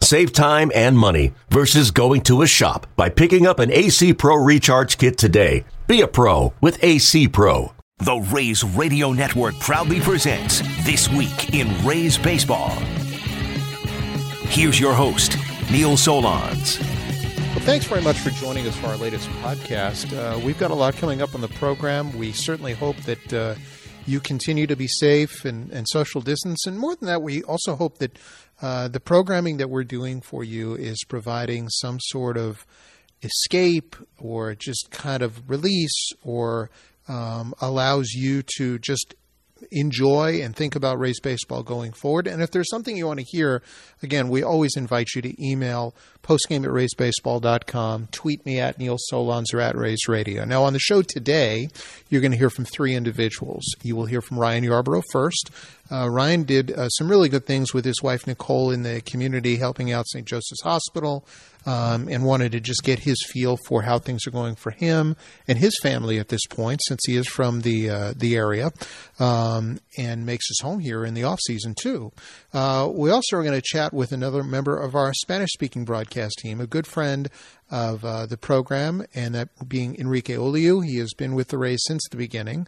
Save time and money versus going to a shop by picking up an AC Pro Recharge Kit today. Be a pro with AC Pro. The Rays Radio Network proudly presents This Week in Rays Baseball. Here's your host, Neil Solondz. Well, thanks very much for joining us for our latest podcast. Uh, we've got a lot coming up on the program. We certainly hope that uh, you continue to be safe and, and, social distance. And more than that, we also hope that uh, the programming that we're doing for you is providing some sort of escape or just kind of release or um, allows you to just enjoy and think about Rays baseball going forward. And if there's something you want to hear, again, we always invite you to email postgame at raysbaseball.com, tweet me at Neil Solondz or at Rays Radio. Now, on the show today, you're going to hear from three individuals. You will hear from Ryan Yarbrough first. Uh, Ryan did uh, some really good things with his wife Nicole in the community, helping out St. Joseph's Hospital, um, and wanted to just get his feel for how things are going for him and his family at this point, since he is from the uh, the area um, and makes his home here in the off season too. Uh, we also are going to chat with another member of our Spanish speaking broadcast team, a good friend of uh, the program, and that being Enrique Oliu. He has been with the Rays since the beginning.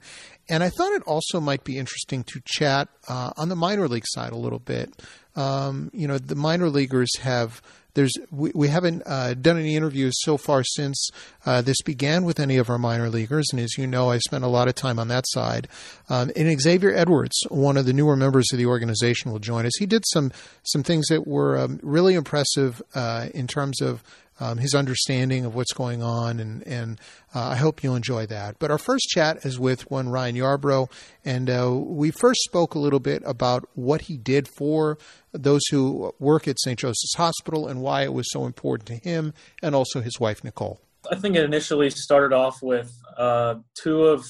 And I thought it also might be interesting to chat uh, on the minor league side a little bit. Um, you know, the minor leaguers have there's we, we haven't uh, done any interviews so far since uh, this began with any of our minor leaguers, and as you know, I spent a lot of time on that side. Um, and Xavier Edwards, one of the newer members of the organization, will join us. He did some some things that were um, really impressive uh, in terms of um, his understanding of what's going on, and, and uh, I hope you'll enjoy that. But our first chat is with one Ryan Yarbrough, and uh, we first spoke a little bit about what he did for those who work at St. Joseph's Hospital and why it was so important to him, and also his wife Nicole. I think it initially started off with uh, two of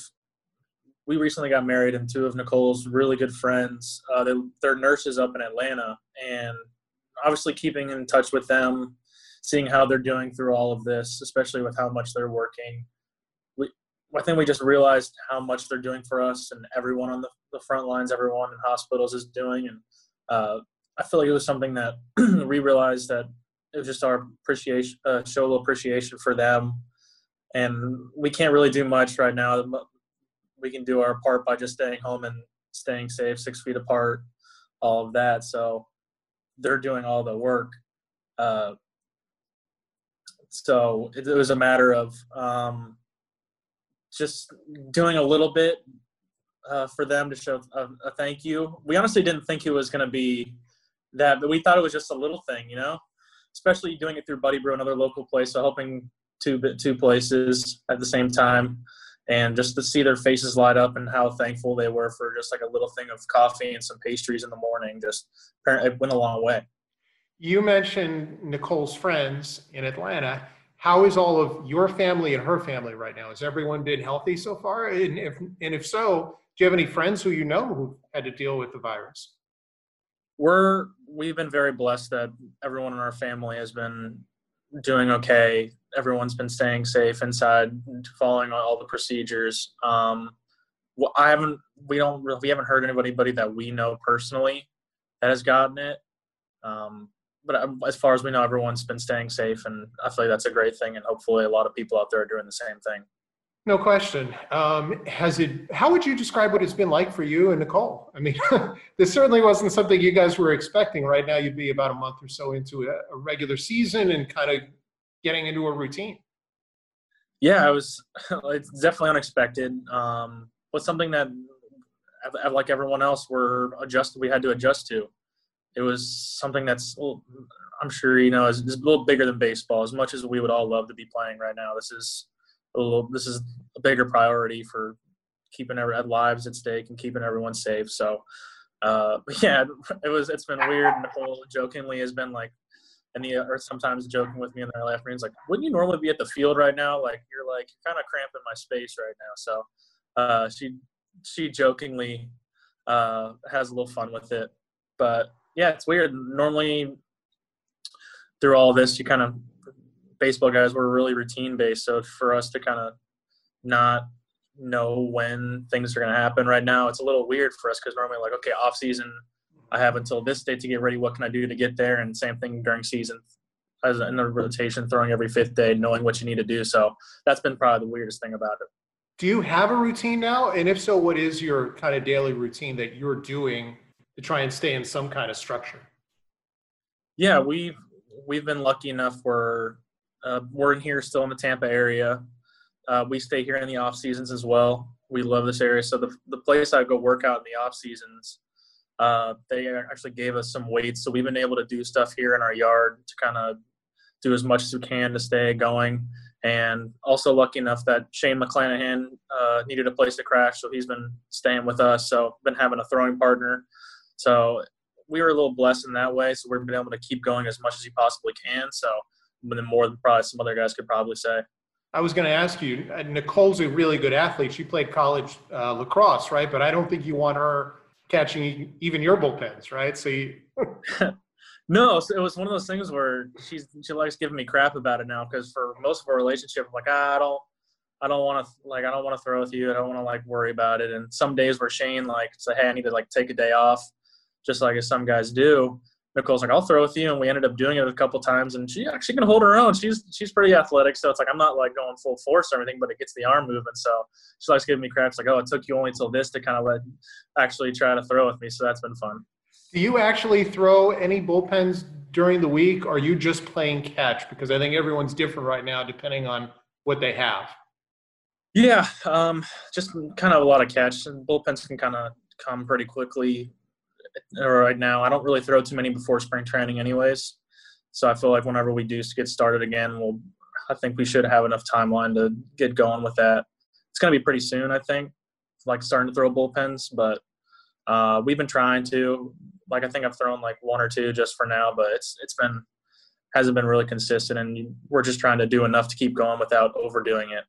we recently got married, and two of Nicole's really good friends. Uh, they, they're nurses up in Atlanta, and obviously keeping in touch with them seeing how they're doing through all of this, especially with how much they're working. We, I think we just realized how much they're doing for us, and everyone on the, the front lines, everyone in hospitals is doing. And uh, I feel like it was something that we realized that it was just our appreciation, uh, show little appreciation for them. And we can't really do much right now. We can do our part by just staying home and staying safe, six feet apart, all of that. So they're doing all the work. Uh, so it, it was a matter of um, just doing a little bit uh, for them to show a, a, thank you. We honestly didn't think it was going to be that, but we thought it was just a little thing, you know. Especially doing it through Buddy Brew, another local place, so helping two two places at the same time, and just to see their faces light up and how thankful they were for just like a little thing of coffee and some pastries in the morning, just apparently it went a long way. You mentioned Nicole's friends in Atlanta. How is all of your family and her family right now? Has everyone been healthy so far? And if, and if so, do you have any friends who you know who had to deal with the virus? We're we've been very blessed that everyone in our family has been doing okay. Everyone's been staying safe inside, following all the procedures. Um, well, I haven't. We don't. We haven't heard anybody, that we know personally that has gotten it. Um, but um, as far as we know, everyone's been staying safe, and I feel like that's a great thing. And hopefully, a lot of people out there are doing the same thing. No question. Um, has it? How would you describe what it's been like for you and Nicole? I mean, this certainly wasn't something you guys were expecting. Right now, you'd be about a month or so into a, a regular season and kind of getting into a routine. Yeah, it was. It's definitely unexpected. Um, but something that, like everyone else, we're adjusted. We had to adjust to it was something that's I'm sure you know is, is, a little bigger than baseball. As much as we would all love to be playing right now, this is a little this is a bigger priority for keeping our lives at stake and keeping everyone safe. So uh, yeah, it was it's been weird. Nicole jokingly has been like, and the or sometimes joking with me in the early afternoons, like, wouldn't you normally be at the field right now? Like you're like you're kind of cramping my space right now. So uh, she she jokingly uh, has a little fun with it. But yeah, it's weird. Normally, through all this, you kind of baseball guys were really routine based. So for us to kind of not know when things are going to happen right now, it's a little weird for us because normally like okay, off season, I have until this date to get ready. What can I do to get there? And same thing during season, as in the rotation, throwing every fifth day, knowing what you need to do. So that's been probably the weirdest thing about it. Do you have a routine now? And if so, what is your kind of daily routine that you're doing to try and stay in some kind of structure? Yeah, we've we've been lucky enough where uh, we're in here still in the Tampa area. Uh, we stay here in the off seasons as well. We love this area. So the the place I go work out in the off seasons, uh, they actually gave us some weights, so we've been able to do stuff here in our yard to kind of do as much as we can to stay going. And also lucky enough that Shane McClanahan uh, needed a place to crash, so he's been staying with us. So been having a throwing partner. So we were a little blessed in that way. So we've been able to keep going as much as you possibly can. So more than probably some other guys could probably say. I was going to ask you, uh, Nicole's a really good athlete. She played college uh, lacrosse, right? But I don't think you want her catching even your bullpens, right? So you. No, so it was one of those things where she's she likes giving me crap about it now because for most of our relationship, I'm like, ah, I don't, I don't want to like, I don't want to throw with you. I don't want to like worry about it. And some days where Shane like say, hey, I need to like take a day off, just like as some guys do. Nicole's like, I'll throw with you, and we ended up doing it a couple times, and she actually can hold her own. She's she's pretty athletic, so it's like I'm not like going full force or anything, but it gets the arm moving. So she likes giving me crap. It's like, oh, it took you only till this to kind of let actually try to throw with me. So that's been fun. Do you actually throw any bullpens during the week? Or are you just playing catch? Because I think everyone's different right now, depending on what they have. Yeah, um, just kind of a lot of catch. And bullpens can kind of come pretty quickly right now. I don't really throw too many before spring training, anyways. So I feel like whenever we do get started again, we'll. I think we should have enough timeline to get going with that. It's going to be pretty soon, I think. Like starting to throw bullpens, but uh, we've been trying to. Like I think I've thrown like one or two just for now, but it's it's been hasn't been really consistent, and we're just trying to do enough to keep going without overdoing it.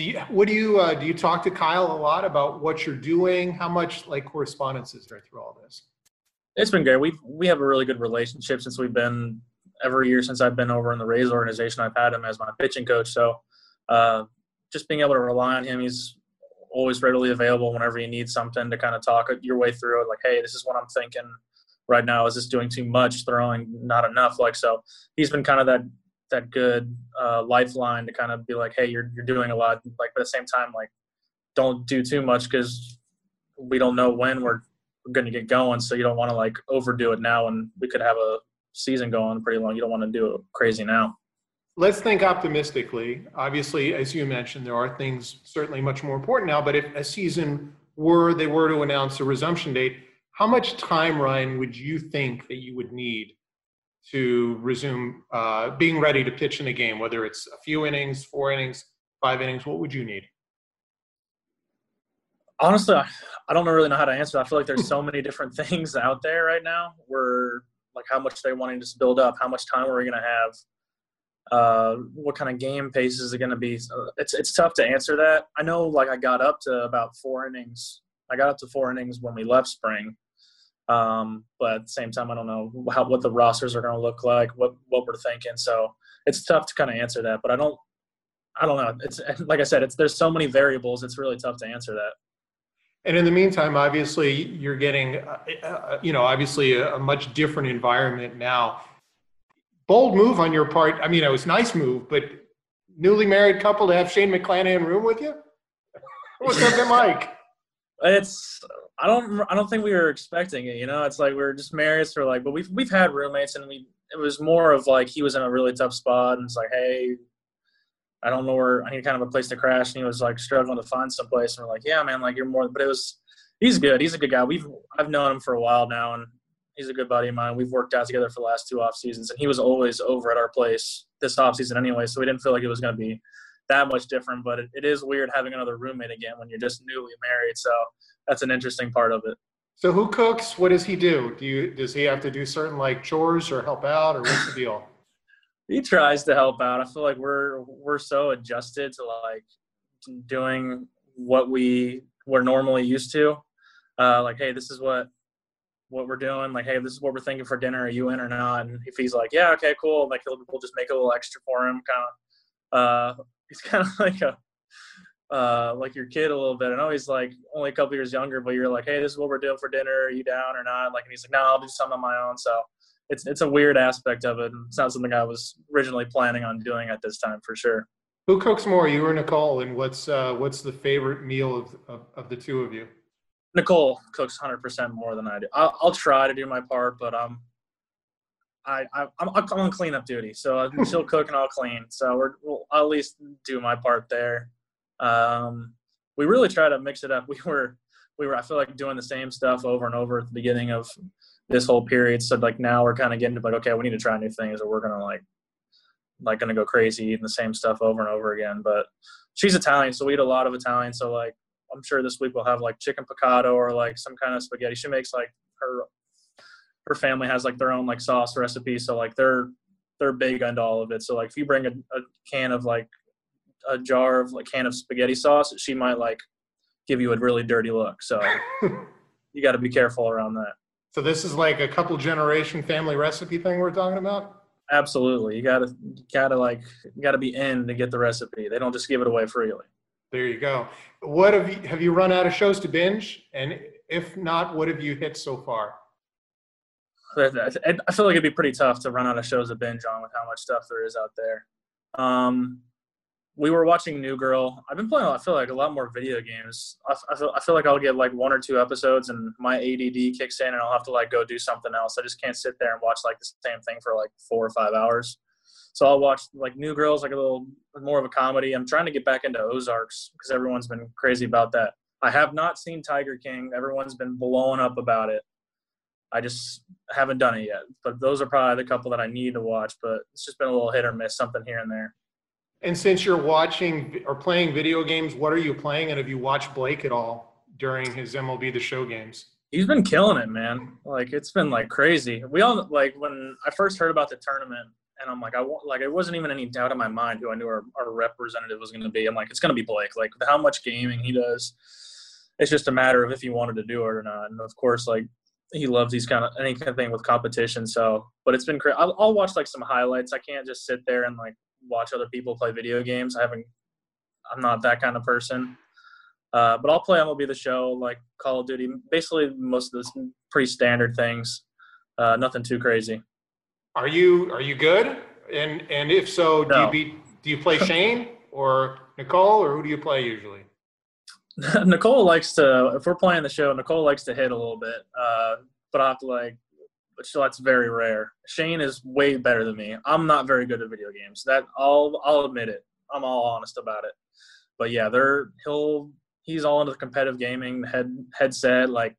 Do you what do you uh, do you talk to Kyle a lot about what you're doing? How much like correspondence is there through all this? It's been great. We we have a really good relationship since we've been every year since I've been over in the Rays organization. I've had him as my pitching coach, so uh, just being able to rely on him. He's always readily available whenever you need something to kind of talk your way through it. Like, hey, this is what I'm thinking right now. Is this doing too much? Throwing not enough? Like, so he's been kind of that that good uh, lifeline to kind of be like, hey, you're you're doing a lot. Like, but at the same time, like, don't do too much because we don't know when we're, we're going to get going. So you don't want to like overdo it now, and we could have a season going pretty long. You don't want to do it crazy now let's think optimistically. Obviously, as you mentioned, there are things certainly much more important now. But if a season were they were to announce a resumption date, how much time, Ryan, would you think that you would need to resume uh, being ready to pitch in a game? Whether it's a few innings, four innings, five innings, what would you need? Honestly, I don't really know how to answer. I feel like there's so many different things out there right now. Where like how much they're wanting to build up, how much time are we going to have? uh, what kind of game pace is it going to be? So it's it's tough to answer that. I know, like I got up to about four innings. I got up to four innings when we left spring, um, but at the same time, I don't know how what the rosters are going to look like, what what we're thinking. So it's tough to kind of answer that. But I don't, I don't know. It's like I said, it's there's so many variables. It's really tough to answer that. And in the meantime, obviously, you're getting, uh, uh, you know, obviously a, a much different environment now bold move on your part. I mean, it was nice move, but newly married couple to have Shane McClanahan room with you. What's up, like? It's I don't I don't think we were expecting it. You know, it's like we are just married, so like, but we've we've had roommates, and we it was more of like he was in a really tough spot, and it's like, hey, I don't know where I need kind of a place to crash, and he was like struggling to find some place, and we're like, yeah, man, like you're more, but it was he's good, he's a good guy. We've I've known him for a while now, and he's a good buddy of mine. We've worked out together for the last two off seasons, and he was always over at our place this off season anyway. So we didn't feel like it was going to be that much different. But it, it is weird having another roommate again when you're just newly married. So that's an interesting part of it. So who cooks? What does he do? Do you does he have to do certain like chores or help out, or what's the deal? he tries to help out. I feel like we're we're so adjusted to like doing what we were normally used to. Uh, like, hey, this is what what we're doing. Like, hey, this is what we're thinking for dinner. Are you in or not? And if he's like, yeah, okay, cool. Like, we'll just make a little extra for him. Kind of, uh, he's kind of like a uh, like your kid a little bit. I know he's like only a couple years younger, but you're like, hey, this is what we're doing for dinner. Are you down or not? Like, and he's like, no, I'll do something on my own. So it's it's a weird aspect of it. It's not something I was originally planning on doing at this time for sure. Who cooks more, you or Nicole? And what's uh, what's the favorite meal of, of, of the two of you? Nicole cooks 100% more than I do. I'll, I'll try to do my part, but um, I, I I'm, I'm on cleanup duty, so she'll cook and I'll clean. So we're we'll I'll at least do my part there. Um, we really try to mix it up. We were we were I feel like doing the same stuff over and over at the beginning of this whole period. So like now we're kind of getting to like okay, we need to try new things, or we're gonna like like gonna go crazy eating the same stuff over and over again. But she's Italian, so we eat a lot of Italian. So like I'm sure this week we'll have like chicken piccata or like some kind of spaghetti. She makes like her her family has like their own like sauce recipe, so like they're they're big into all of it. So like if you bring a, a can of like a jar of a can of spaghetti sauce, she might like give you a really dirty look. So you got to be careful around that. So this is like a couple generation family recipe thing we're talking about. Absolutely, you gotta gotta like gotta be in to get the recipe. They don't just give it away freely. There you go. What have you have you run out of shows to binge? And if not, what have you hit so far? I feel like it'd be pretty tough to run out of shows to binge on with how much stuff there is out there. Um, we were watching New Girl. I've been playing. I feel like a lot more video games. I, I, feel, I feel like I'll get like one or two episodes, and my ADD kicks in, and I'll have to like go do something else. I just can't sit there and watch like the same thing for like four or five hours. So I'll watch like New Girls, like a little more of a comedy. I'm trying to get back into Ozarks because everyone's been crazy about that. I have not seen Tiger King. Everyone's been blowing up about it. I just haven't done it yet. But those are probably the couple that I need to watch. But it's just been a little hit or miss, something here and there. And since you're watching or playing video games, what are you playing? And have you watched Blake at all during his MLB The Show games? He's been killing it, man. Like it's been like crazy. We all like when I first heard about the tournament, and I'm like, I want like it wasn't even any doubt in my mind who I knew our, our representative was going to be. I'm like, it's going to be Blake. Like how much gaming he does, it's just a matter of if he wanted to do it or not. And of course, like he loves these kind of any kind of thing with competition. So, but it's been crazy. I'll, I'll watch like some highlights. I can't just sit there and like watch other people play video games. I haven't. I'm not that kind of person. Uh, but I'll play MLB the Show, like Call of Duty. Basically, most of this pretty standard things. Uh, nothing too crazy. Are you are you good? And and if so, do no. you beat? Do you play Shane or Nicole, or who do you play usually? Nicole likes to. If we're playing the show, Nicole likes to hit a little bit. Uh, but I have to like but that's very rare. Shane is way better than me. I'm not very good at video games. That I'll I'll admit it. I'm all honest about it. But yeah, they're he'll he's all into the competitive gaming head headset like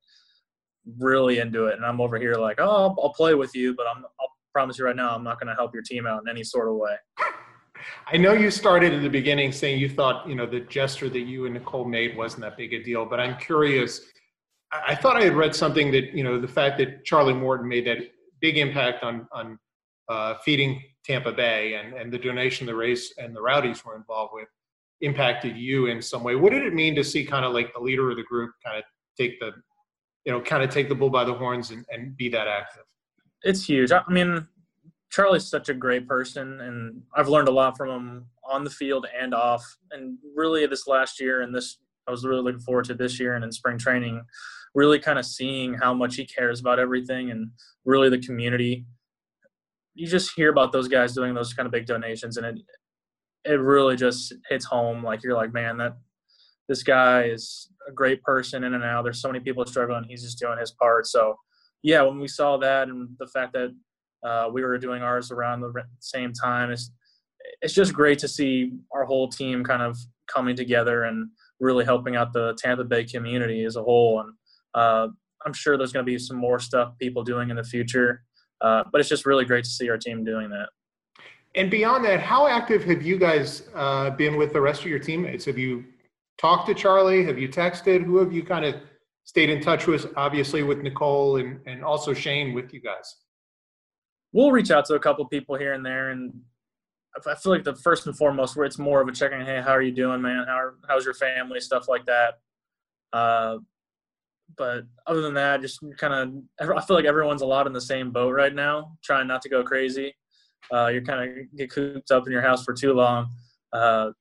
really into it, and I'm over here like oh I'll, I'll play with you, but I'm I'll promise you right now I'm not going to help your team out in any sort of way. I know you started in the beginning saying you thought you know the gesture that you and Nicole made wasn't that big a deal, but I'm curious I thought I had read something that you know the fact that Charlie Morton made that big impact on on uh, feeding Tampa Bay and and the donation the Rays and the Rowdies were involved with impacted you in some way. What did it mean to see kind of like the leader of the group kind of take the you know kind of take the bull by the horns and, and be that active? It's huge. I mean, Charlie's such a great person, and I've learned a lot from him on the field and off. And really, this last year and this, I was really looking forward to this year and in spring training really kind of seeing how much he cares about everything and really the community. You just hear about those guys doing those kind of big donations, and it it really just hits home. Like you're like, man, that this guy is a great person in and out. There's so many people struggling. He's just doing his part. So, yeah, when we saw that and the fact that uh, we were doing ours around the same time, it's it's just great to see our whole team kind of coming together and really helping out the Tampa Bay community as a whole. And uh, I'm sure there's going to be some more stuff people doing in the future, uh, but it's just really great to see our team doing that. And beyond that, how active have you guys uh, been with the rest of your teammates? Have you talked to Charlie? Have you texted? Who have you kind of stayed in touch with? Obviously, with Nicole and and also Shane with you guys. We'll reach out to a couple people here and there, and I feel like the first and foremost, where it's more of a checking, hey, how are you doing, man? How how's your family, stuff like that. Uh, but other than that, just kind of, I feel like everyone's a lot in the same boat right now, trying not to go crazy. Uh, you're kind of get cooped up in your house for too long. Uh,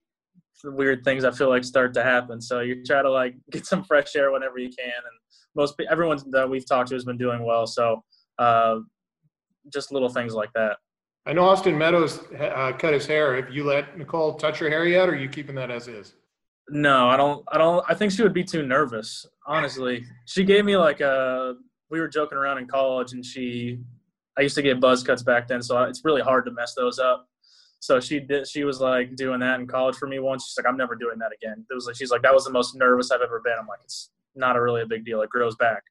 weird things I feel like start to happen. So you try to like get some fresh air whenever you can. And most everyone that we've talked to has been doing well. So uh, just little things like that. I know Austin Meadows uh, cut his hair. Have you let Nicole touch her hair yet, or are you keeping that as is? No, I don't. I don't. I think she would be too nervous. Honestly, she gave me like a. We were joking around in college, and she. I used to get buzz cuts back then, so it's really hard to mess those up. So she did. She was like doing that in college for me once. She's like, I'm never doing that again. It was like she's like that was the most nervous I've ever been. I'm like, it's not a really a big deal. It grows back.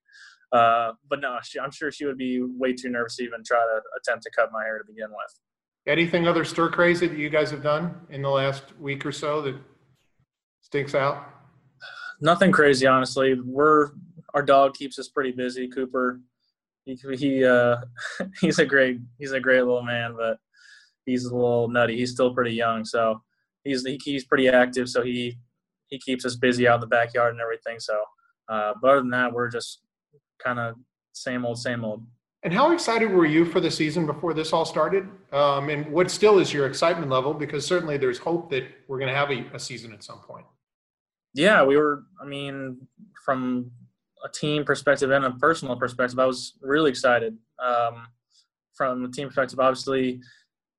Uh, but no, she, I'm sure she would be way too nervous to even try to attempt to cut my hair to begin with. Anything other stir crazy that you guys have done in the last week or so that stinks out? Nothing crazy, honestly. We're our dog keeps us pretty busy. Cooper, he, he uh, he's a great he's a great little man, but he's a little nutty. He's still pretty young, so he's he, he's pretty active. So he he keeps us busy out in the backyard and everything. So, uh, but other than that, we're just kind of same old, same old. And how excited were you for the season before this all started? Um, and what still is your excitement level? Because certainly there's hope that we're going to have a, a, season at some point. Yeah, we were. I mean, from a team perspective and a personal perspective, I was really excited. Um, from the team perspective, obviously,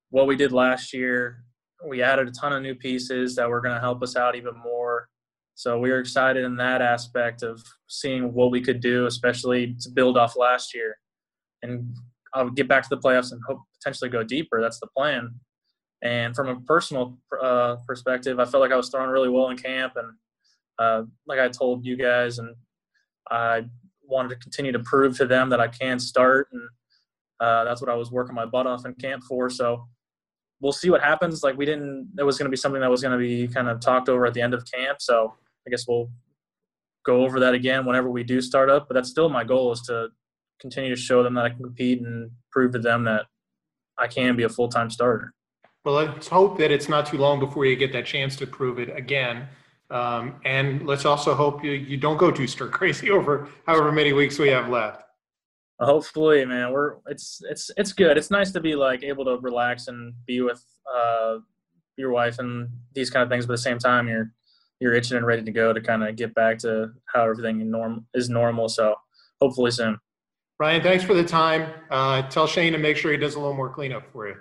what we did last year, we added a ton of new pieces that were going to help us out even more. So we were excited in that aspect of seeing what we could do, especially to build off last year, and I'll get back to the playoffs and hope potentially go deeper. That's the plan. And from a personal uh, perspective, I felt like I was throwing really well in camp, and uh, like I told you guys, and I wanted to continue to prove to them that I can start, and uh, that's what I was working my butt off in camp for. So we'll see what happens. Like we didn't, it was going to be something that was going to be kind of talked over at the end of camp. So I guess we'll go over that again whenever we do start up. But that's still my goal is to continue to show them that I can compete and prove to them that I can be a full time starter. Well, let's hope that it's not too long before you get that chance to prove it again. Um, and let's also hope you, you don't go too stir crazy over however many weeks we have left. Hopefully, man, we're it's it's it's good. It's nice to be like able to relax and be with uh, your wife and these kind of things. But at the same time, you're you're itching and ready to go to kind of get back to how everything norm is normal. So hopefully soon. Ryan, thanks for the time. Uh, tell Shane to make sure he does a little more cleanup for you.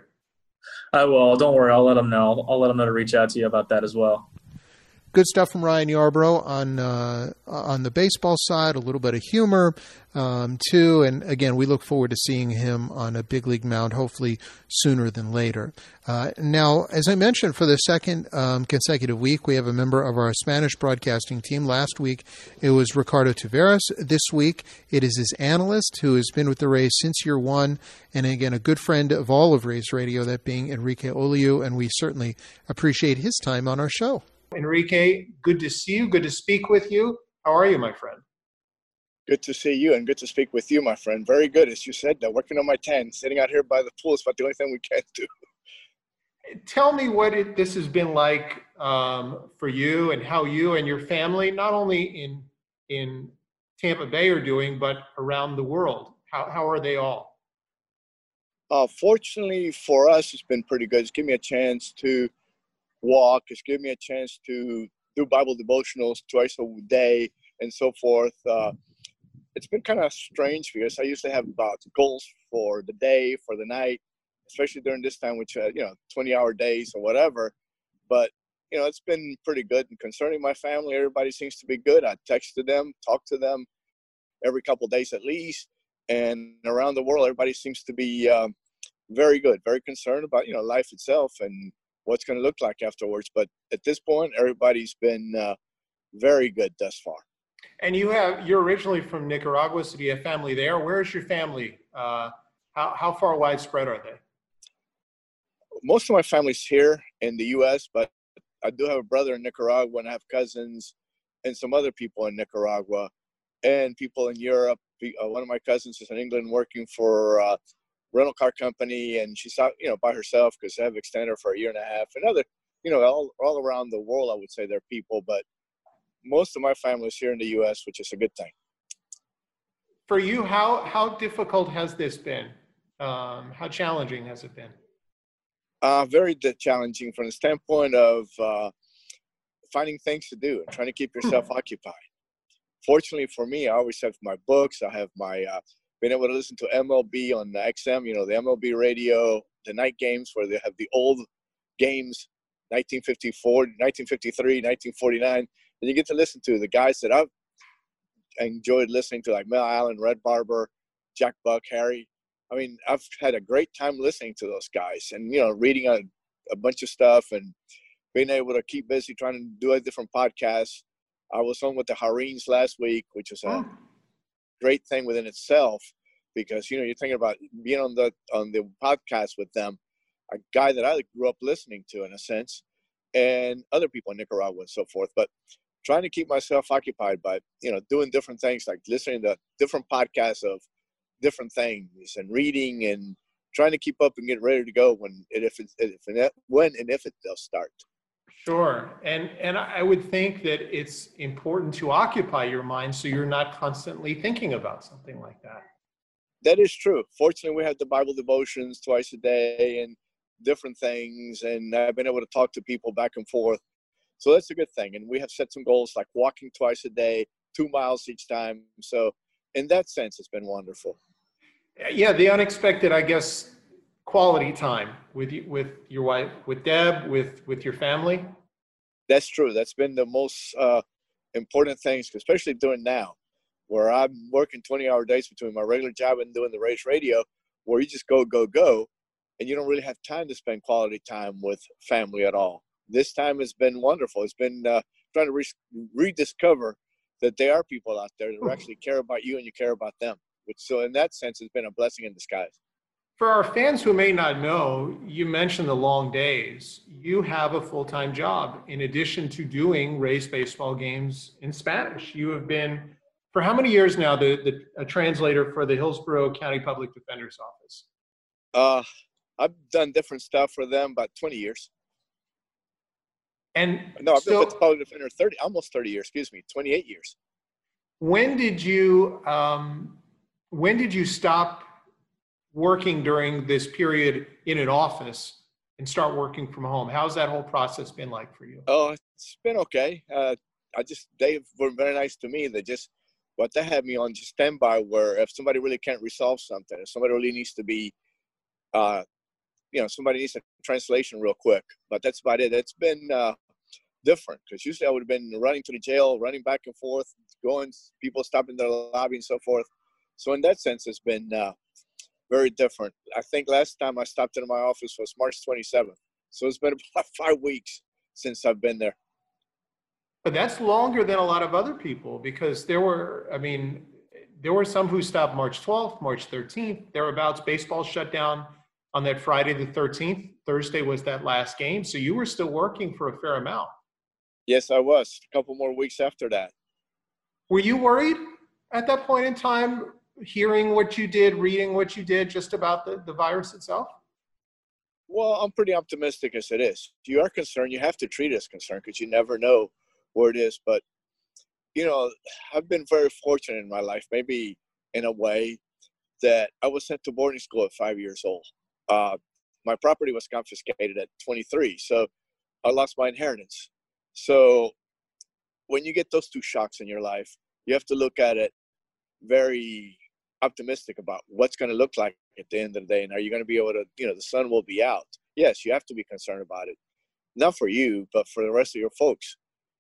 I will. Don't worry. I'll let him know. I'll, I'll let him know to reach out to you about that as well good stuff from Ryan Yarbrough on uh, on the baseball side. A little bit of humor um, too, and again, we look forward to seeing him on a big league mound, hopefully sooner than later. Uh, now, as I mentioned, for the second um, consecutive week, we have a member of our Spanish broadcasting team. Last week, it was Ricardo Taveras. This week, it is his analyst who has been with the Rays since year one, and again, a good friend of all of Rays Radio, that being Enrique Oliu, and we certainly appreciate his time on our show. Enrique, good to see you. Good to speak with you. How are you, my friend? Good to see you and good to speak with you, my friend. Very good. As you said, working on my 10, sitting out here by the pool is about the only thing we can do. Tell me what it, this has been like um, for you and how you and your family, not only in, in Tampa Bay, are doing, but around the world. How, how are they all? Uh, fortunately for us, it's been pretty good. It's given me a chance to walk. It's given me a chance to do Bible devotionals twice a day and so forth. Uh, it's been kind of strange because I usually have about goals for the day, for the night, especially during this time, which, uh, you know, 20 hour days or whatever. But, you know, it's been pretty good. And concerning my family, everybody seems to be good. I texted them, talk to them every couple days at least. And around the world, everybody seems to be um, very good, very concerned about, you know, life itself and what's going to look like afterwards. But at this point, everybody's been uh, very good thus far. And you have you're originally from Nicaragua, so do you have family there? Where is your family? Uh, how how far widespread are they? Most of my family's here in the U.S., but I do have a brother in Nicaragua, and I have cousins and some other people in Nicaragua, and people in Europe. Uh, one of my cousins is in England working for uh, rental car company, and she's out, you know, by herself because I have extended her for a year and a half. And other, you know, all all around the world, I would say there are people, but most of my family is here in the U.S., which is a good thing. For you, how how difficult has this been? Um, how challenging has it been? Uh, very challenging from the standpoint of uh, finding things to do and trying to keep yourself hmm. occupied. Fortunately for me, I always have my books. I have my uh, been able to listen to MLB on the XM, you know, the MLB radio, the night games where they have the old games, 1954, 1953, 1949. And you get to listen to the guys that I've enjoyed listening to, like Mel Allen, Red Barber, Jack Buck, Harry. I mean, I've had a great time listening to those guys and, you know, reading a, a bunch of stuff and being able to keep busy trying to do a different podcast. I was on with the Jarríns last week, which was a oh. Great thing within itself because you know you're thinking about being on the on the podcast with them, a guy that I grew up listening to in a sense, and other people in Nicaragua and so forth. But trying to keep myself occupied by you know doing different things like listening to different podcasts of different things and reading and trying to keep up and get ready to go when if it, if it, when and if it does start. Sure. And and I would think that it's important to occupy your mind so you're not constantly thinking about something like that. That is true. Fortunately, we have the Bible devotions twice a day and different things, and I've been able to talk to people back and forth. So that's a good thing. And we have set some goals like walking twice a day, two miles each time. So in that sense, it's been wonderful. Yeah, the unexpected, I guess, quality time with you, with your wife, with Deb, with with your family. That's true. That's been the most uh, important things, especially doing now, where I'm working 20 hour days between my regular job and doing the Rays radio, where you just go go go, and you don't really have time to spend quality time with family at all. This time has been wonderful. It's been uh, trying to re- rediscover that there are people out there that actually care about you and you care about them. Which so in that sense has been a blessing in disguise. For our fans who may not know, you mentioned the long days. You have a full time job in addition to doing Rays baseball games in Spanish. You have been, for how many years now, the, the a translator for the Hillsborough County Public Defender's Office? Uh, I've done different stuff for them about 20 years. And no, I've been with the public defender 30, almost 30 years, excuse me, 28 years. When did you, um, when did you stop working during this period in an office and start working from home? How's that whole process been like for you? Oh, it's been okay. Uh, I just they were very nice to me. They just what they had me on just standby where if somebody really can't resolve something, if somebody really needs to be, uh, you know, somebody needs a translation real quick. But that's about it. It's been uh, different because usually I would have been running to the jail, running back and forth, going, people stopping their lobby and so forth. So in that sense, it's been uh, very different. I think last time I stopped into my office was March 27th. So it's been about five weeks since I've been there. But that's longer than a lot of other people because there were, I mean, there were some who stopped March 12th, March 13th, thereabouts. Baseball shut down on that Friday the 13th. Thursday was that last game. So you were still working for a fair amount. Yes, I was. A couple more weeks after that. Were you worried at that point in time hearing what you did, reading what you did just about the, the virus itself? Well, I'm pretty optimistic as it is. If you are concerned, you have to treat it as concerned because you never know where it is. But, you know, I've been very fortunate in my life, maybe in a way that I was sent to boarding school at five years old. Uh, my property was confiscated at 23, so I lost my inheritance. So when you get those two shocks in your life, you have to look at it very optimistic about what's going to look like at the end of the day and are you going to be able to you know the sun will be out. Yes you have to be concerned about it. Not for you but for the rest of your folks.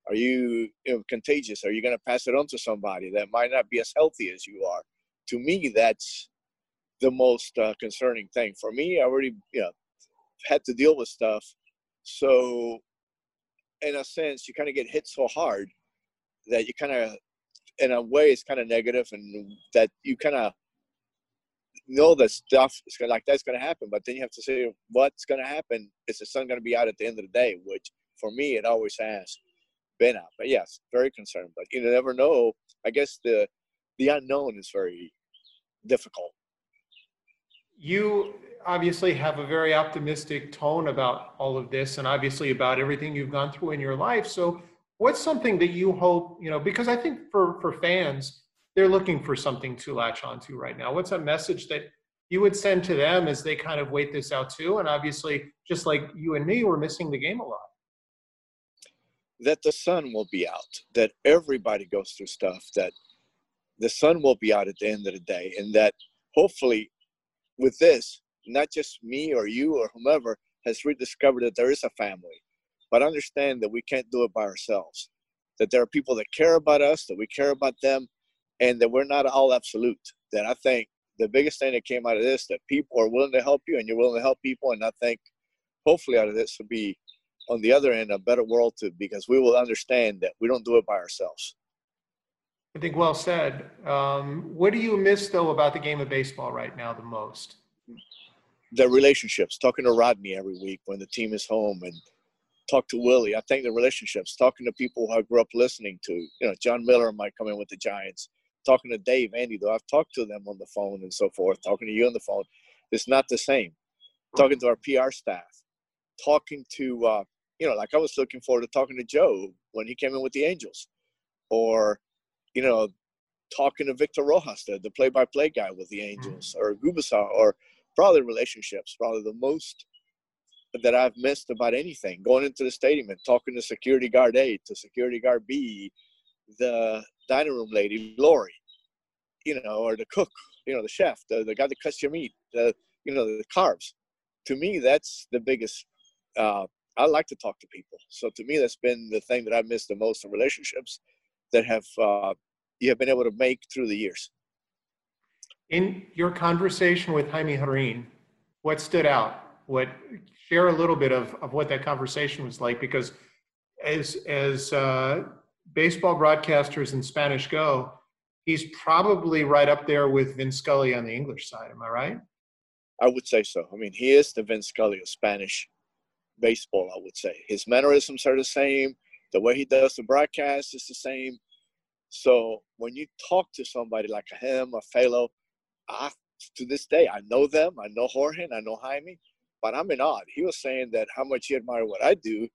Are you, you know, contagious? Are you going to pass it on to somebody that might not be as healthy as you are? To me that's the most uh, concerning thing. For me i already you know had to deal with stuff. So in a sense you kind of get hit so hard that you kind of in a way it's kind of negative and that you kind of know that stuff is gonna, like that's going to happen but then you have to say what's going to happen is the sun going to be out at the end of the day which for me it always has been out but yes very concerned but you never know i guess the the unknown is very difficult you obviously have a very optimistic tone about all of this and obviously about everything you've gone through in your life. So what's something that you hope, you know, because I think for, for fans, they're looking for something to latch onto right now. What's a message that you would send to them as they kind of wait this out too? And obviously, just like you and me, we're missing the game a lot. That the sun will be out, that everybody goes through stuff, that the sun will be out at the end of the day, and that hopefully with this, not just me or you or whomever has rediscovered that there is a family, but understand that we can't do it by ourselves. That there are people that care about us, that we care about them, and that we're not all absolute. That I think the biggest thing that came out of this that people are willing to help you and you're willing to help people, and I think hopefully out of this will be on the other end a better world too, because we will understand that we don't do it by ourselves. I think well said. Um, what do you miss though about the game of baseball right now the most? The relationships. Talking to Rodney every week when the team is home, and talk to Willie. I think the relationships. Talking to people who I grew up listening to. You know, Jon Miller might come in with the Giants. Talking to Dave, Andy, though I've talked to them on the phone and so forth. Talking to you on the phone, it's not the same. Talking to our PR staff. Talking to, uh, you know, like I was looking forward to talking to Joe when he came in with the Angels, or you know, talking to Victor Rojas, the, the play-by-play guy with the mm-hmm. Angels, or Gubicza, or probably relationships, probably the most that I've missed about anything. Going into the stadium and talking to security guard A, to security guard B, the dining room lady, Lori, you know, or the cook, you know, the chef, the, the guy that cuts your meat, the, you know, the carbs. To me, that's the biggest. Uh, I like to talk to people. So to me, that's been the thing that I've missed the most in relationships that have uh, you have been able to make through the years. In your conversation with Jaime Jarrín, what stood out? What share a little bit of, of what that conversation was like? Because as as uh, baseball broadcasters in Spanish go, he's probably right up there with Vin Scully on the English side. Am I right? I would say so. I mean, he is the Vin Scully of Spanish baseball. I would say his mannerisms are the same the way he does the broadcast is the same. So when you talk to somebody like him, a fellow, I, to this day, I know them. I know Jorge and I know Jaime, but I'm in awe. He was saying that how much he admired what I do,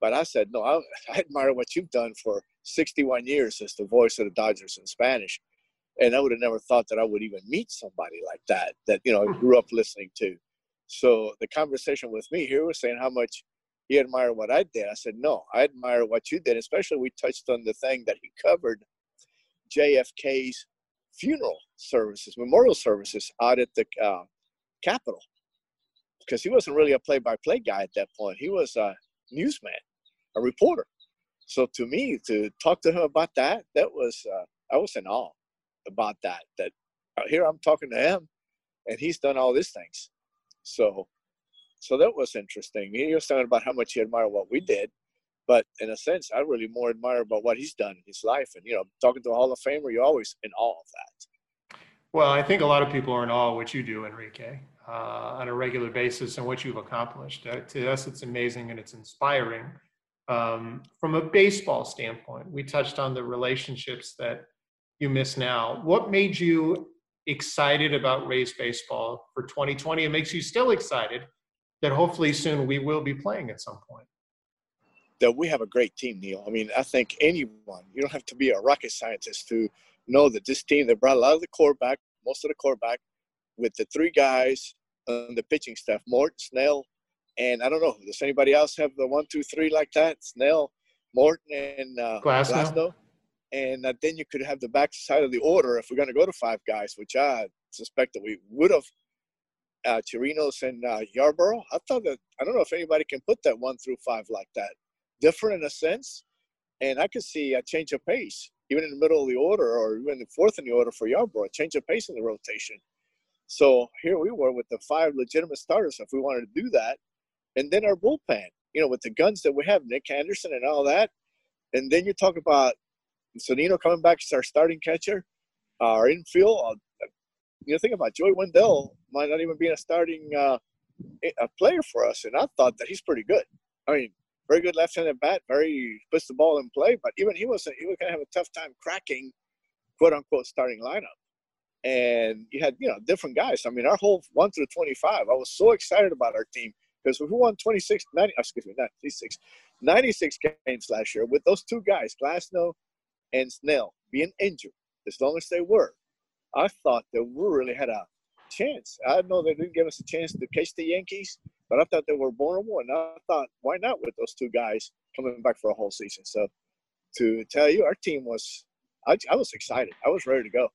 but I said, no, I, I admire what you've done for 61 years as the voice of the Dodgers in Spanish. And I would have never thought that I would even meet somebody like that, that, you know, I grew up listening to. So the conversation with me here was saying how much he admired what I did. I said, no, I admire what you did. Especially we touched on the thing that he covered JFK's funeral services, memorial services out at the uh, Capitol. Because he wasn't really a play by play guy at that point. He was a newsman, a reporter. So to me, to talk to him about that, that was, uh, I was in awe about that. That uh, here I'm talking to him and he's done all these things. So so that was interesting. He was talking about how much he admired what we did, but in a sense, I really more admire about what he's done in his life. And you know, talking to a Hall of Famer, you're always in awe of that. Well, I think a lot of people are in awe of what you do, Enrique, uh, on a regular basis and what you've accomplished. Uh, to us, it's amazing and it's inspiring. Um, from a baseball standpoint, we touched on the relationships that you miss now. What made you excited about Rays baseball for 2020? It makes you still excited that hopefully soon we will be playing at some point. That we have a great team, Neil. I mean, I think anyone, you don't have to be a rocket scientist to know that this team, they brought a lot of the quarterback, most of the quarterback, with the three guys on the pitching staff, Morton, Snell, and I don't know, does anybody else have the one, two, three like that? Snell, Morton, and uh, Glasnow. Glasnow. And uh, then you could have the back side of the order if we're going to go to five guys, which I suspect that we would have uh, Chirinos and uh, Yarbrough. I thought that I don't know if anybody can put that one through five like that. Different in a sense, and I could see a change of pace even in the middle of the order or even the fourth in the order for Yarbrough, a change of pace in the rotation. So here we were with the five legitimate starters if we wanted to do that, and then our bullpen. You know, with the guns that we have, Nick Anderson and all that, and then you talk about Zunino coming back as our starting catcher, our infield. Uh, you know, think about Joey Wendle might not even be a starting uh, a player for us, and I thought that he's pretty good. I mean, very good left-handed bat, very puts the ball in play, but even he wasn't. He was gonna have a tough time cracking, quote unquote, starting lineup. And you had you know different guys. I mean, our whole one through twenty five. I was so excited about our team because we won 26, 90, excuse me, 96, 96 games last year with those two guys, Glasnow and Snell, being injured as long as they were. I thought that we really had a chance. I know they didn't give us a chance to catch the Yankees, but I thought they were vulnerable, and I thought, why not with those two guys coming back for a whole season? So, to tell you, our team was, I, I was excited. I was ready to go.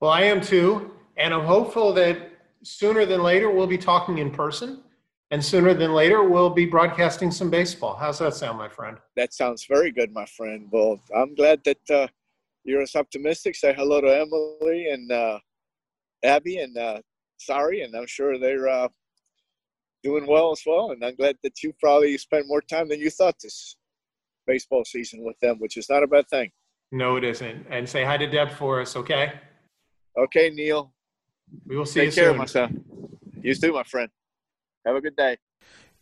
Well, I am too, and I'm hopeful that sooner than later we'll be talking in person, and sooner than later we'll be broadcasting some baseball. How's that sound, my friend? That sounds very good, my friend. Well, I'm glad that uh, you're as optimistic. Say hello to Emily and uh, Abby and uh, Sorry, and I'm sure they're uh, doing well as well. And I'm glad that you probably spent more time than you thought this baseball season with them, which is not a bad thing. No, it isn't. And say hi to Deb for us, okay? Okay, Neil. We will see Take you care, soon. my son. You too, my friend. Have a good day.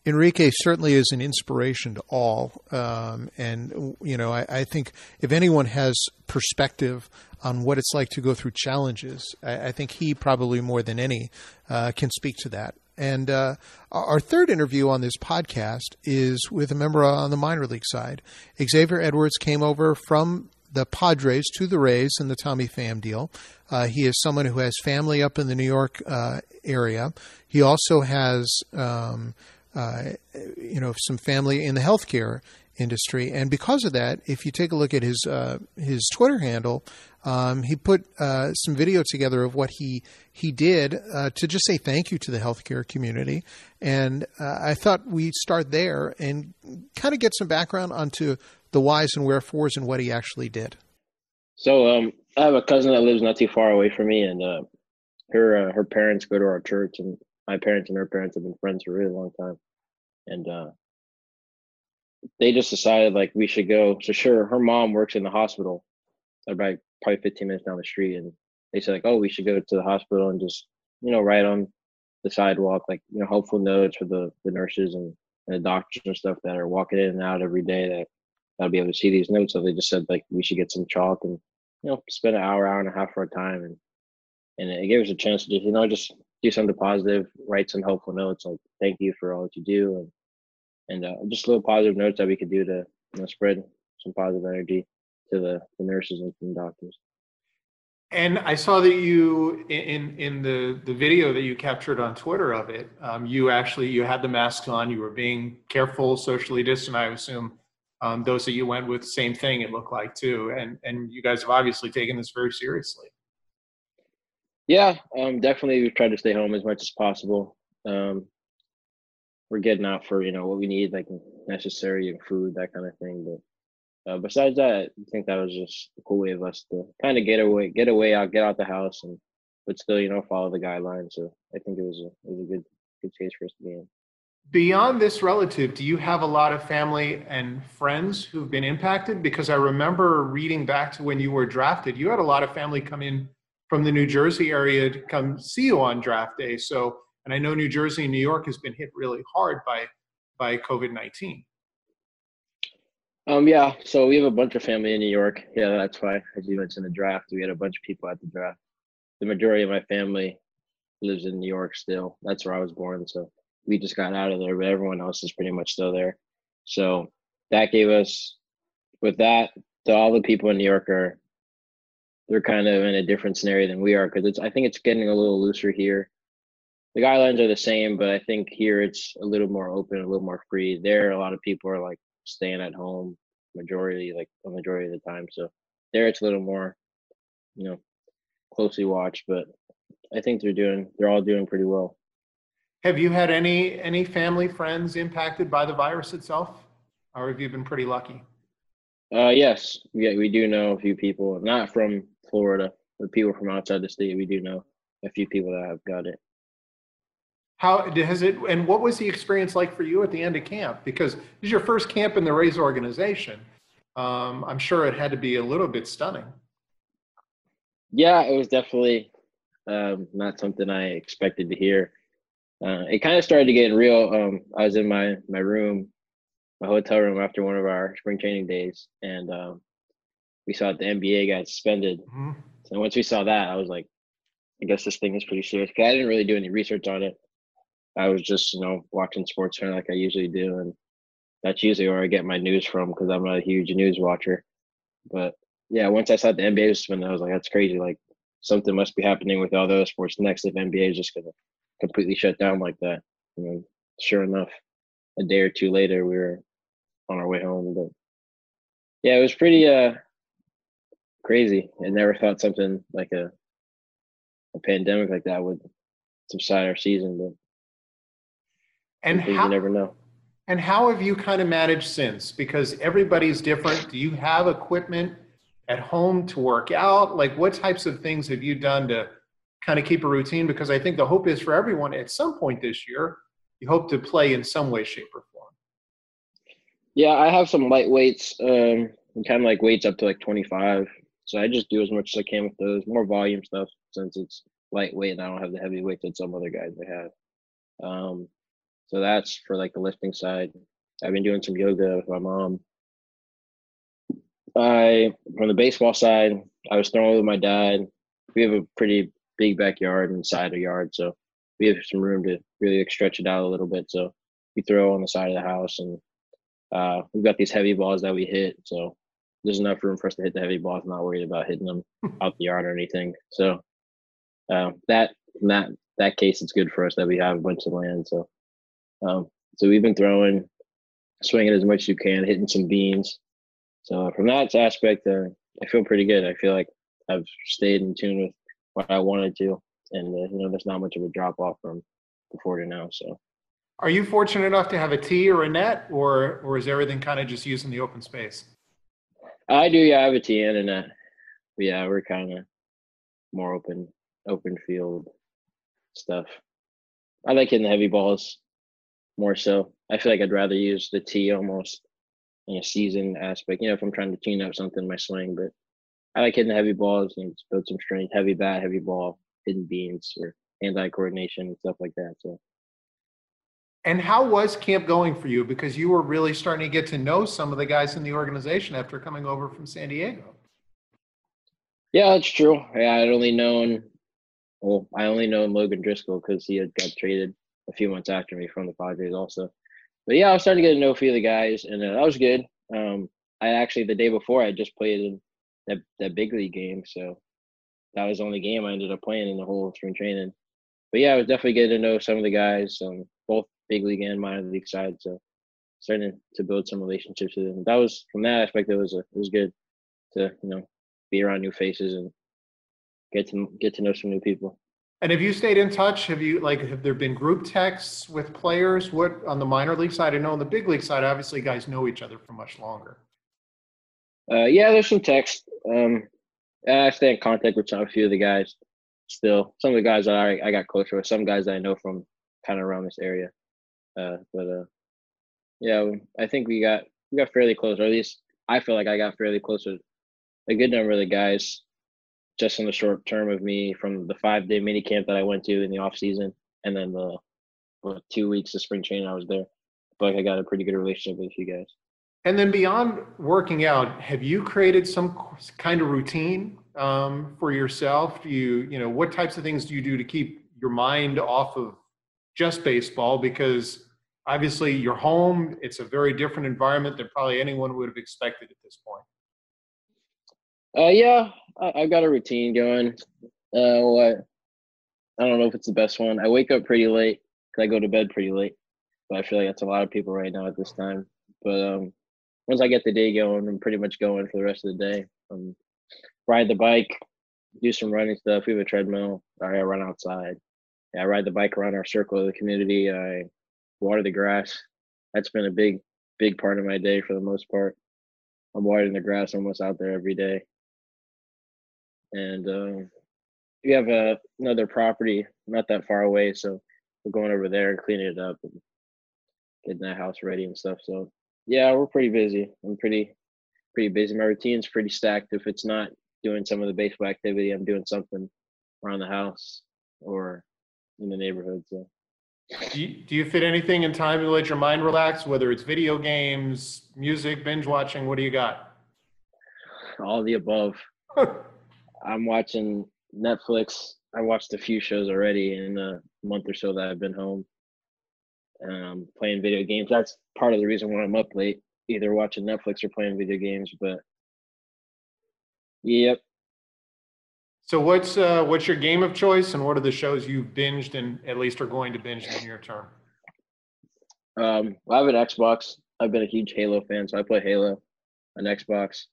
Enrique certainly is an inspiration to all. Um, and, you know, I, I, think if anyone has perspective on what it's like to go through challenges, I, I think he probably more than any uh, can speak to that. And uh, our third interview on this podcast is with a member on the minor league side. Xavier Edwards came over from the Padres to the Rays in the Tommy Pham deal. Uh, he is someone who has family up in the New York uh, area. He also has, um, uh, you know, some family in the healthcare industry, and because of that, if you take a look at his uh, his Twitter handle, um, he put uh, some video together of what he he did uh, to just say thank you to the healthcare community, and I thought we'd start there and kind of get some background onto the whys and wherefores and what he actually did. So um, I have a cousin that lives not too far away from me, and uh, her uh, her parents go to our church, and my parents and her parents have been friends for a really long time, and uh, they just decided like we should go. So sure, her mom works in the hospital, about probably 15 minutes down the street, and they said like, oh, we should go to the hospital and just you know write on the sidewalk like you know helpful notes for the the nurses and, and the doctors and stuff that are walking in and out every day that that'll be able to see these notes. So they just said like we should get some chalk and you know spend an hour, hour and a half for our time, and and it gave us a chance to just you know just do something positive, write some helpful notes like thank you for all that you do, and and uh, just little positive notes that we could do to you know spread some positive energy to the, the nurses and the doctors. And I saw that you in in the the video that you captured on Twitter of it, um, you actually you had the masks on. You were being careful, socially distant. I assume um, those that you went with, same thing. It looked like too, and and you guys have obviously taken this very seriously. Yeah, um, definitely. We've tried to stay home as much as possible. Um, we're getting out for you know what we need, like necessary and food, that kind of thing. But uh, besides that, I think that was just a cool way of us to kind of get away, get away out, get out the house, and but still, you know, follow the guidelines. So I think it was a it was a good good space for us to be in. Beyond this relative, do you have a lot of family and friends who've been impacted? Because I remember reading back to when you were drafted, you had a lot of family come in from the New Jersey area to come see you on draft day. So, and I know New Jersey and New York has been hit really hard by by COVID nineteen. Um, yeah, so we have a bunch of family in New York. Yeah, that's why, as you mentioned, the draft. We had a bunch of people at the draft. The majority of my family lives in New York still. That's where I was born. So we just got out of there, but everyone else is pretty much still there. So that gave us, with that, to all the people in New York are, they're kind of in a different scenario than we are because it's. I think it's getting a little looser here. The guidelines are the same, but I think here it's a little more open, a little more free. There, a lot of people are like staying at home, majority like a majority of the time. So there, it's a little more, you know, closely watched. But I think they're doing, they're all doing pretty well. Have you had any any family friends impacted by the virus itself, or have you been pretty lucky? Uh, yes, yeah, we do know a few people, not from Florida, but people from outside the state. We do know a few people that have got it. How has it, and what was the experience like for you at the end of camp? Because this is your first camp in the Rays organization. Um, I'm sure it had to be a little bit stunning. Yeah, it was definitely um, not something I expected to hear. Uh, it kind of started to get real. Um, I was in my my room, my hotel room after one of our spring training days, and um, we saw that the NBA got suspended. Mm-hmm. So once we saw that, I was like, I guess this thing is pretty serious. Cause I didn't really do any research on it. I was just, you know, watching SportsCenter like I usually do, and that's usually where I get my news from because I'm a huge news watcher. But yeah, once I saw the NBA was suspended, I was like, that's crazy. Like something must be happening with all those sports next if NBA is just gonna completely shut down like that. And sure enough, a day or two later, we were on our way home. But yeah, it was pretty uh crazy. I never thought something like a a pandemic like that would subside our season, but And how, you never know. and how have you kind of managed since? Because everybody's different. Do you have equipment at home to work out? Like what types of things have you done to kind of keep a routine? Because I think the hope is for everyone at some point this year, you hope to play in some way, shape, or form. Yeah, I have some light weights, um, kind of like weights up to like 25. So I just do as much as I can with those, more volume stuff since it's lightweight and I don't have the heavy weights that some other guys may have. Um, so that's for like the lifting side. I've been doing some yoga with my mom. I from the baseball side, I was throwing with my dad. We have a pretty big backyard and side of yard, so we have some room to really stretch it out a little bit. So we throw on the side of the house, and uh, we've got these heavy balls that we hit. So there's enough room for us to hit the heavy balls. Not worried about hitting them out the yard or anything. So uh, that in that that case, it's good for us that we have a bunch of land. So um, so we've been throwing, swinging as much as you can, hitting some beans. So from that aspect, uh, I feel pretty good. I feel like I've stayed in tune with what I wanted to, and uh, you know, there's not much of a drop off from before to now. So, Are you fortunate enough to have a tee or a net, or or is everything kind of just using the open space? I do, yeah, I have a tee and a net. But yeah, we're kind of more open, open field stuff. I like hitting the heavy balls more so. I feel like I'd rather use the tee almost in a season aspect. You know, if I'm trying to tune up something in my swing, but I like hitting the heavy balls and build some strength, heavy bat, heavy ball, hidden beans, or hand-eye coordination and stuff like that. So. And how was camp going for you? Because you were really starting to get to know some of the guys in the organization after coming over from San Diego. Yeah, that's true. Yeah, I'd only known, well, I only known Logan Driscoll because he had got traded a few months after me from the Padres also. But yeah, I was starting to get to know a few of the guys, and uh, that was good. Um, I actually the day before I just played in that that big league game, so that was the only game I ended up playing in the whole spring training. But yeah, I was definitely getting to know some of the guys, um, both big league and minor league side. So starting to build some relationships with them. That was from that aspect, it was a, it was good to you know be around new faces and get to get to know some new people. And have you stayed in touch? Have you like have there been group texts with players? What on the minor league side? I know on the big league side, obviously guys know each other for much longer. Uh, yeah, there's some text. Um, I stay in contact with some, a few of the guys still. Some of the guys that I, I got closer with, some guys that I know from kind of around this area. Uh, but uh, yeah, I think we got we got fairly close, or at least I feel like I got fairly close with a good number of the guys just in the short term of me from the five day mini camp that I went to in the off season, and then the two weeks of spring training I was there. But like I got a pretty good relationship with few guys. And then beyond working out, have you created some kind of routine um, for yourself? Do you, you know, what types of things do you do to keep your mind off of just baseball? Because obviously you're home. It's a very different environment than probably anyone would have expected at this point. Uh, yeah, I, have got a routine going. Uh, what? I don't know if it's the best one. I wake up pretty late because I go to bed pretty late, but I feel like that's a lot of people right now at this time. But um, once I get the day going, I'm pretty much going for the rest of the day. Um, ride the bike, do some running stuff. We have a treadmill. I run outside. Yeah, I ride the bike around our circle of the community. I water the grass. That's been a big, big part of my day for the most part. I'm watering the grass almost out there every day and um, we have a, another property not that far away, so we're going over there and cleaning it up and getting that house ready and stuff. So yeah, we're pretty busy. I'm pretty pretty busy. My routine's pretty stacked. If it's not doing some of the baseball activity, I'm doing something around the house or in the neighborhood. So. Do you, do you fit anything in time to let your mind relax? Whether it's video games, music, binge watching, what do you got? All the above. I'm watching Netflix I watched a few shows already in a month or so that I've been home. Um, playing video games. That's part of the reason why I'm up late, either watching Netflix or playing video games. But yep. So what's uh, what's your game of choice, and what are the shows you've binged and at least are going to binge in the near term? Um, I have an Xbox. I've been a huge Halo fan, so I play Halo on Xbox.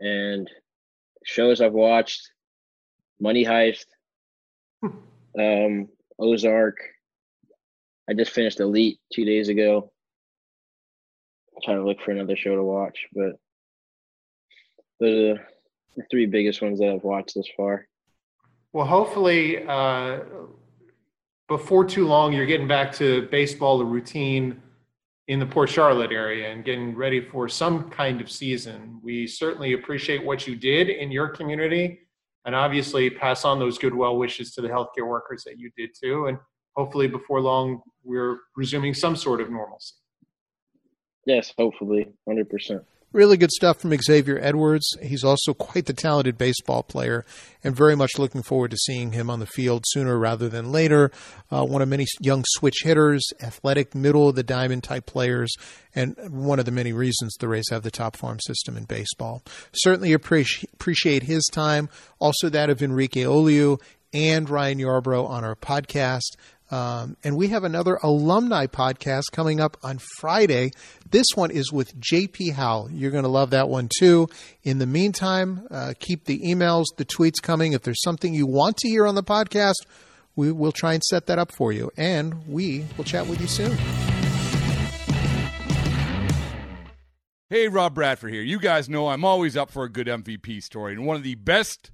And shows I've watched: Money Heist, um, Ozark. I just finished Elite two days ago. I'm trying to look for another show to watch, but those are the three biggest ones that I've watched this far. Well, hopefully, uh, before too long, you're getting back to baseball, the routine in the Port Charlotte area, and getting ready for some kind of season. We certainly appreciate what you did in your community, and obviously pass on those good well wishes to the healthcare workers that you did too. And hopefully, before long, we're resuming some sort of normalcy. Yes, hopefully, hundred percent. Really good stuff from Xavier Edwards. He's also quite the talented baseball player, and very much looking forward to seeing him on the field sooner rather than later. Uh, one of many young switch hitters, athletic, middle of the diamond type players, and one of the many reasons the Rays have the top farm system in baseball. Certainly appreciate, appreciate his time, also that of Enrique Oliu and Ryan Yarbrough on our podcast. Um, and we have another alumni podcast coming up on Friday. This one is with JP Howell. You're going to love that one too. In the meantime, uh, keep the emails, the tweets coming. If there's something you want to hear on the podcast, we will try and set that up for you. And we will chat with you soon. Hey, Rob Bradford here. You guys know I'm always up for a good MVP story, and one of the best